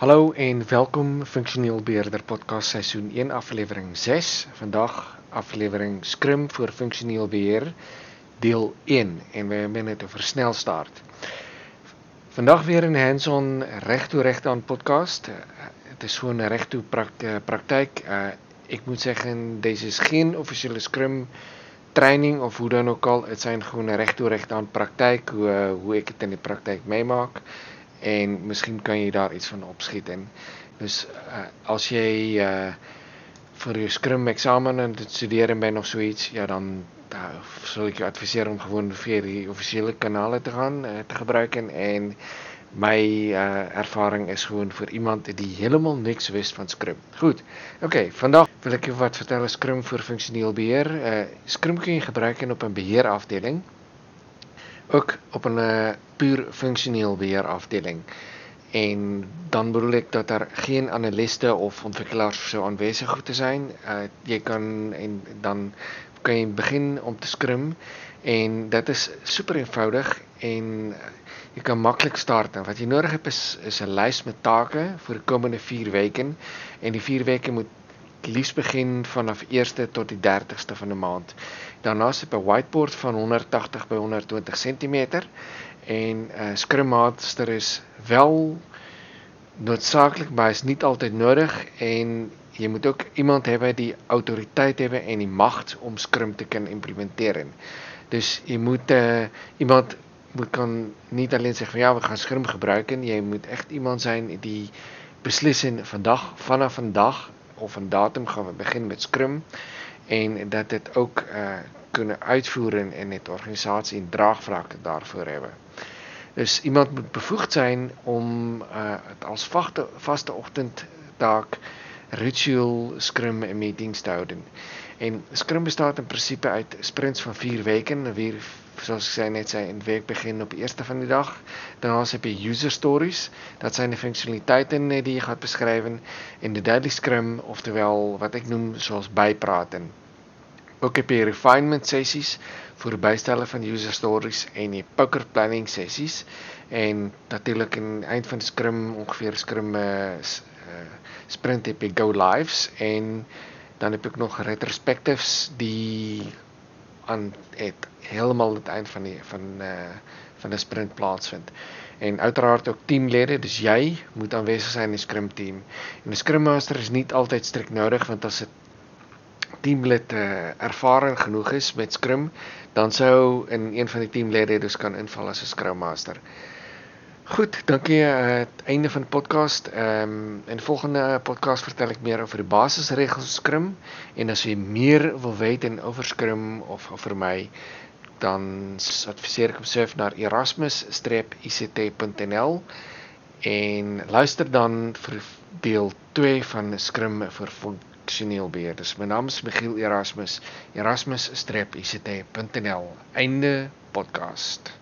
Hallo en welkom Funksioneel Beheerder Podcast seisoen 1 aflewering 6. Vandag aflewering Scrum vir funksioneel beheer deel 1 en we hebben net oor snelstart. Vandag weer 'n hands-on regtoe regte aan podcast. Dit is so 'n regtoe praktyk. Uh, ek moet sê dis is geen offisiële Scrum training of hoe dan ook al. Dit is gewoon 'n regtoe regte aan praktyk hoe hoe ek dit in die praktyk meemaak en miskien kan jy daar iets van opskiet en dus uh, as jy uh vir jou skrim eksamen en dit studeer en ben of so iets ja dan uh, sal ek jou adviseer om gewoon vir die offisiële kanale te gaan uh, te gebruik en, en my uh, ervaring is gewoon vir iemand die heeltemal niks weet van skrim. Goed. OK, vandag wil ek jou wat vertel oor skrim vir funksioneel beheer. Uh skrim kan jy gebruik in op 'n beheerafdeling ook op 'n uh, puur funksioneel beheer afdeling. En dan bedoel ek dat daar geen analiste of ontwikkelaars sou aanwesig hoef te zijn. Uh jy kan en dan kan jy begin om te scrum en dit is super eenvoudig en uh, jy kan maklik start. Wat jy nodig het is is 'n lys met take vir die komende 4 weke en die 4 weke moet liefs begin vanaf 1ste tot die 30ste van 'n maand. Daarna sit 'n whiteboard van 180 by 120 cm en 'n uh, Scrum Master is wel noodsaaklik, maar is nie altyd nodig en jy moet ook iemand hê die autoriteit het en die mag om Scrum te kan implementeer. Dus jy moet uh, iemand moet kan nie alleen sê van ja, we gaan Scrum gebruik en jy moet echt iemand zijn die beslis en vandag vanaf vandag of 'n datum gaan we begin met Scrum en dat dit ook uh kunnen uitvoer en net organisasie en draagvlak daarvoor hê. Dus iemand moet bevoegd zijn om uh as vaste vaste oggendtaak ritual Scrum meetings te houden. En Scrum bestaat in principe uit sprints van 4 weke en weer soos ek sê net sê in week begin op die eerste van die dag. Dan het jy user stories. Dat zijn de funksionaliteite die jy gaan beskryf en die daily scrum oftewel wat ek noem soos bypraten. Ook heb jy refinement sessies vir bystelle van user stories en die poker planning sessies en natuurlik aan eind van die scrum ongeveer scrum uh, sprint heb jy go lives en dan heb ek nog retrospectives die aan het heeltemal het eind van die van uh van 'n sprint plaasvind. En uiteraard ook teamlede, dis jy moet aanwesig wees in die scrum team. En 'n scrum master is nie altyd strik nodig want as 'n teamlid uh, ervaring genoeg is met scrum, dan sou in een van die teamlede dus kan inval as 'n scrum master. Goed, dankie uh einde van die podcast. Ehm um, in die volgende podcast vertel ek meer oor die basisreëls Scrum en as jy meer wil weet en oor Scrum of vir my dan adviseer ek om surf na erasmus-ict.nl en luister dan vir deel 2 van Scrum vir funksioneel beheer. Dis my naam is Michiel Erasmus. erasmus-ict.nl. Einde podcast.